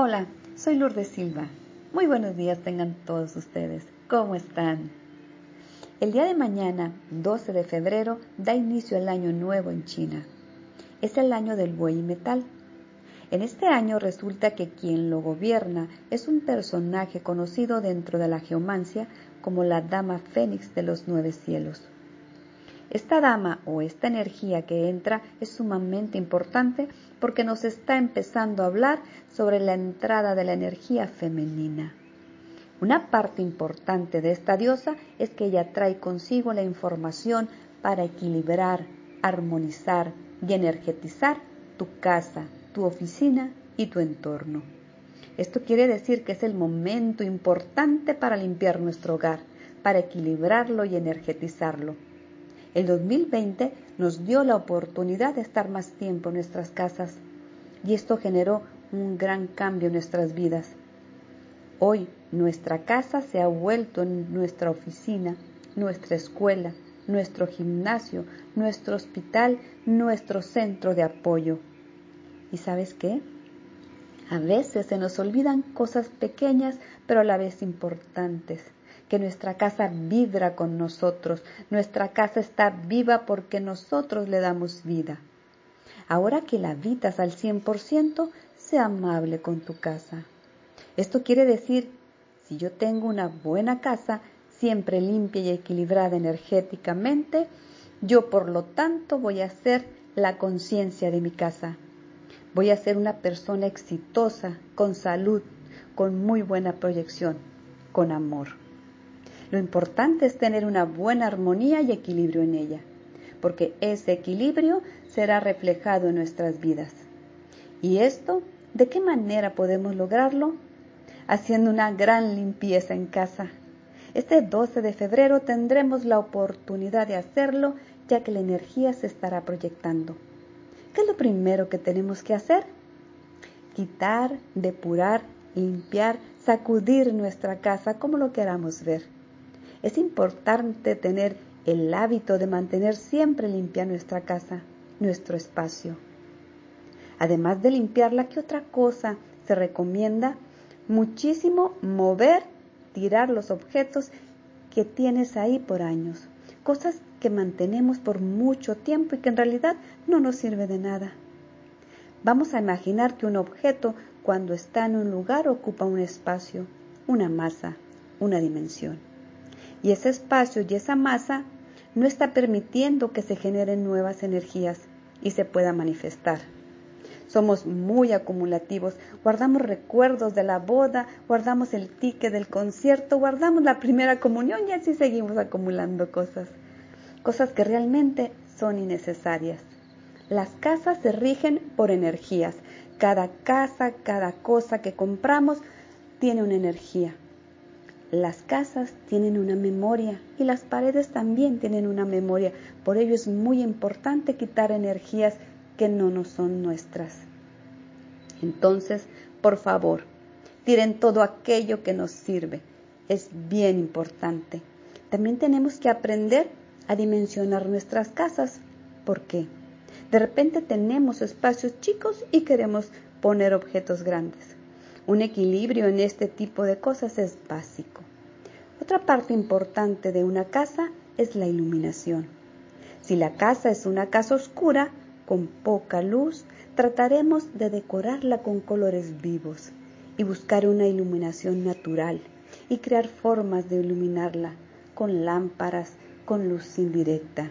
Hola, soy Lourdes Silva. Muy buenos días tengan todos ustedes. ¿Cómo están? El día de mañana, 12 de febrero, da inicio el año nuevo en China. Es el año del buey metal. En este año resulta que quien lo gobierna es un personaje conocido dentro de la geomancia como la Dama Fénix de los Nueve Cielos. Esta dama o esta energía que entra es sumamente importante porque nos está empezando a hablar sobre la entrada de la energía femenina. Una parte importante de esta diosa es que ella trae consigo la información para equilibrar, armonizar y energetizar tu casa, tu oficina y tu entorno. Esto quiere decir que es el momento importante para limpiar nuestro hogar, para equilibrarlo y energetizarlo el 2020 nos dio la oportunidad de estar más tiempo en nuestras casas y esto generó un gran cambio en nuestras vidas. Hoy nuestra casa se ha vuelto nuestra oficina, nuestra escuela, nuestro gimnasio, nuestro hospital, nuestro centro de apoyo. ¿Y sabes qué? A veces se nos olvidan cosas pequeñas pero a la vez importantes que nuestra casa vibra con nosotros, nuestra casa está viva porque nosotros le damos vida. Ahora que la habitas al 100%, sea amable con tu casa. Esto quiere decir, si yo tengo una buena casa, siempre limpia y equilibrada energéticamente, yo por lo tanto voy a ser la conciencia de mi casa. Voy a ser una persona exitosa, con salud, con muy buena proyección, con amor. Lo importante es tener una buena armonía y equilibrio en ella, porque ese equilibrio será reflejado en nuestras vidas. ¿Y esto de qué manera podemos lograrlo? Haciendo una gran limpieza en casa. Este 12 de febrero tendremos la oportunidad de hacerlo ya que la energía se estará proyectando. ¿Qué es lo primero que tenemos que hacer? Quitar, depurar, limpiar, sacudir nuestra casa como lo queramos ver es importante tener el hábito de mantener siempre limpia nuestra casa, nuestro espacio. Además de limpiarla, ¿qué otra cosa se recomienda? Muchísimo mover, tirar los objetos que tienes ahí por años, cosas que mantenemos por mucho tiempo y que en realidad no nos sirve de nada. Vamos a imaginar que un objeto cuando está en un lugar ocupa un espacio, una masa, una dimensión y ese espacio y esa masa no está permitiendo que se generen nuevas energías y se pueda manifestar. Somos muy acumulativos, guardamos recuerdos de la boda, guardamos el ticket del concierto, guardamos la primera comunión y así seguimos acumulando cosas, cosas que realmente son innecesarias. Las casas se rigen por energías. Cada casa, cada cosa que compramos tiene una energía. Las casas tienen una memoria y las paredes también tienen una memoria. Por ello es muy importante quitar energías que no nos son nuestras. Entonces, por favor, tiren todo aquello que nos sirve. Es bien importante. También tenemos que aprender a dimensionar nuestras casas. ¿Por qué? De repente tenemos espacios chicos y queremos poner objetos grandes. Un equilibrio en este tipo de cosas es básico. Otra parte importante de una casa es la iluminación. Si la casa es una casa oscura, con poca luz, trataremos de decorarla con colores vivos y buscar una iluminación natural y crear formas de iluminarla con lámparas, con luz indirecta.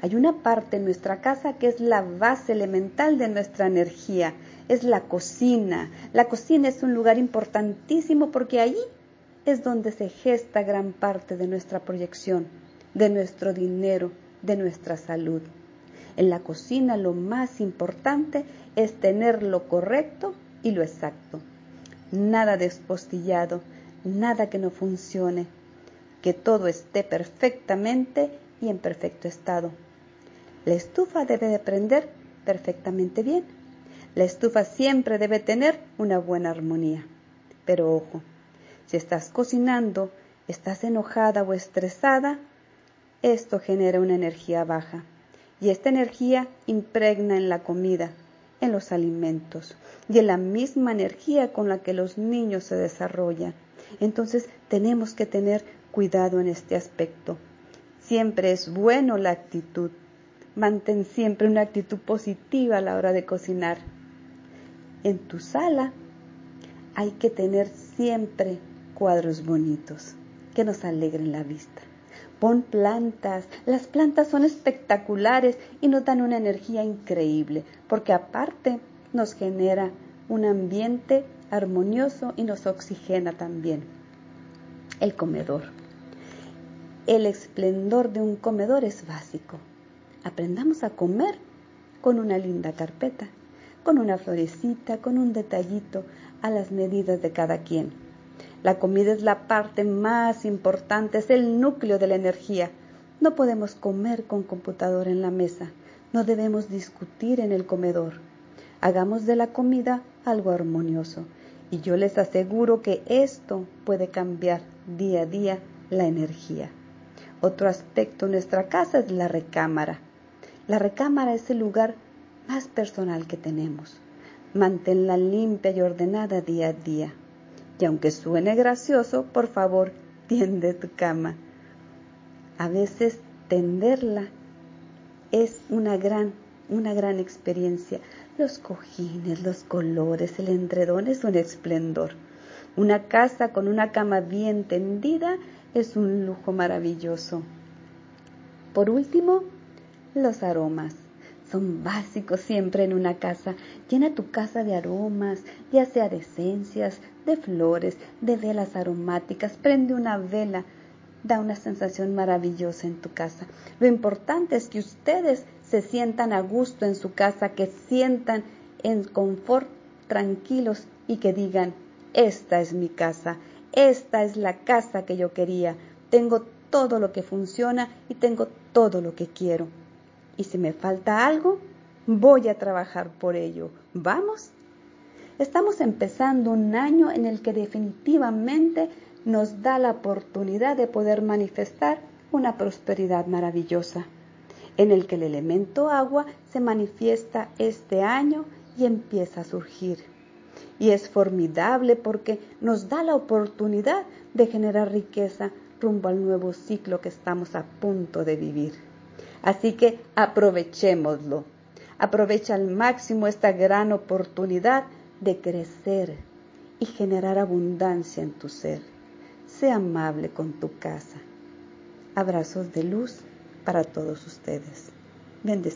Hay una parte en nuestra casa que es la base elemental de nuestra energía, es la cocina. La cocina es un lugar importantísimo porque ahí es donde se gesta gran parte de nuestra proyección, de nuestro dinero, de nuestra salud. En la cocina lo más importante es tener lo correcto y lo exacto. Nada despostillado, nada que no funcione, que todo esté perfectamente y en perfecto estado. La estufa debe de prender perfectamente bien. La estufa siempre debe tener una buena armonía. Pero ojo, si estás cocinando, estás enojada o estresada, esto genera una energía baja y esta energía impregna en la comida en los alimentos y en la misma energía con la que los niños se desarrollan. Entonces tenemos que tener cuidado en este aspecto. Siempre es bueno la actitud. Mantén siempre una actitud positiva a la hora de cocinar. En tu sala hay que tener siempre cuadros bonitos que nos alegren la vista. Pon plantas. Las plantas son espectaculares y nos dan una energía increíble, porque aparte nos genera un ambiente armonioso y nos oxigena también. El comedor. El esplendor de un comedor es básico. Aprendamos a comer con una linda carpeta, con una florecita, con un detallito a las medidas de cada quien la comida es la parte más importante, es el núcleo de la energía. No podemos comer con computador en la mesa, no debemos discutir en el comedor. Hagamos de la comida algo armonioso y yo les aseguro que esto puede cambiar día a día la energía. Otro aspecto de nuestra casa es la recámara. La recámara es el lugar más personal que tenemos. Manténla limpia y ordenada día a día. Y aunque suene gracioso, por favor, tiende tu cama. A veces tenderla es una gran, una gran experiencia. Los cojines, los colores, el endredón es un esplendor. Una casa con una cama bien tendida es un lujo maravilloso. Por último, los aromas son básicos siempre en una casa. Llena tu casa de aromas, ya sea de esencias, de flores, de velas aromáticas. Prende una vela, da una sensación maravillosa en tu casa. Lo importante es que ustedes se sientan a gusto en su casa, que sientan en confort, tranquilos y que digan, esta es mi casa, esta es la casa que yo quería. Tengo todo lo que funciona y tengo todo lo que quiero y si me falta algo, voy a trabajar por ello. ¿Vamos? Estamos empezando un año en el que definitivamente nos da la oportunidad de poder manifestar una prosperidad maravillosa, en el que el elemento agua se manifiesta este año y empieza a surgir. Y es formidable porque nos da la oportunidad de generar riqueza rumbo al nuevo ciclo que estamos a punto de vivir. Así que aprovechémoslo. Aprovecha al máximo esta gran oportunidad de crecer y generar abundancia en tu ser. Sé amable con tu casa. Abrazos de luz para todos ustedes. Bendecidos.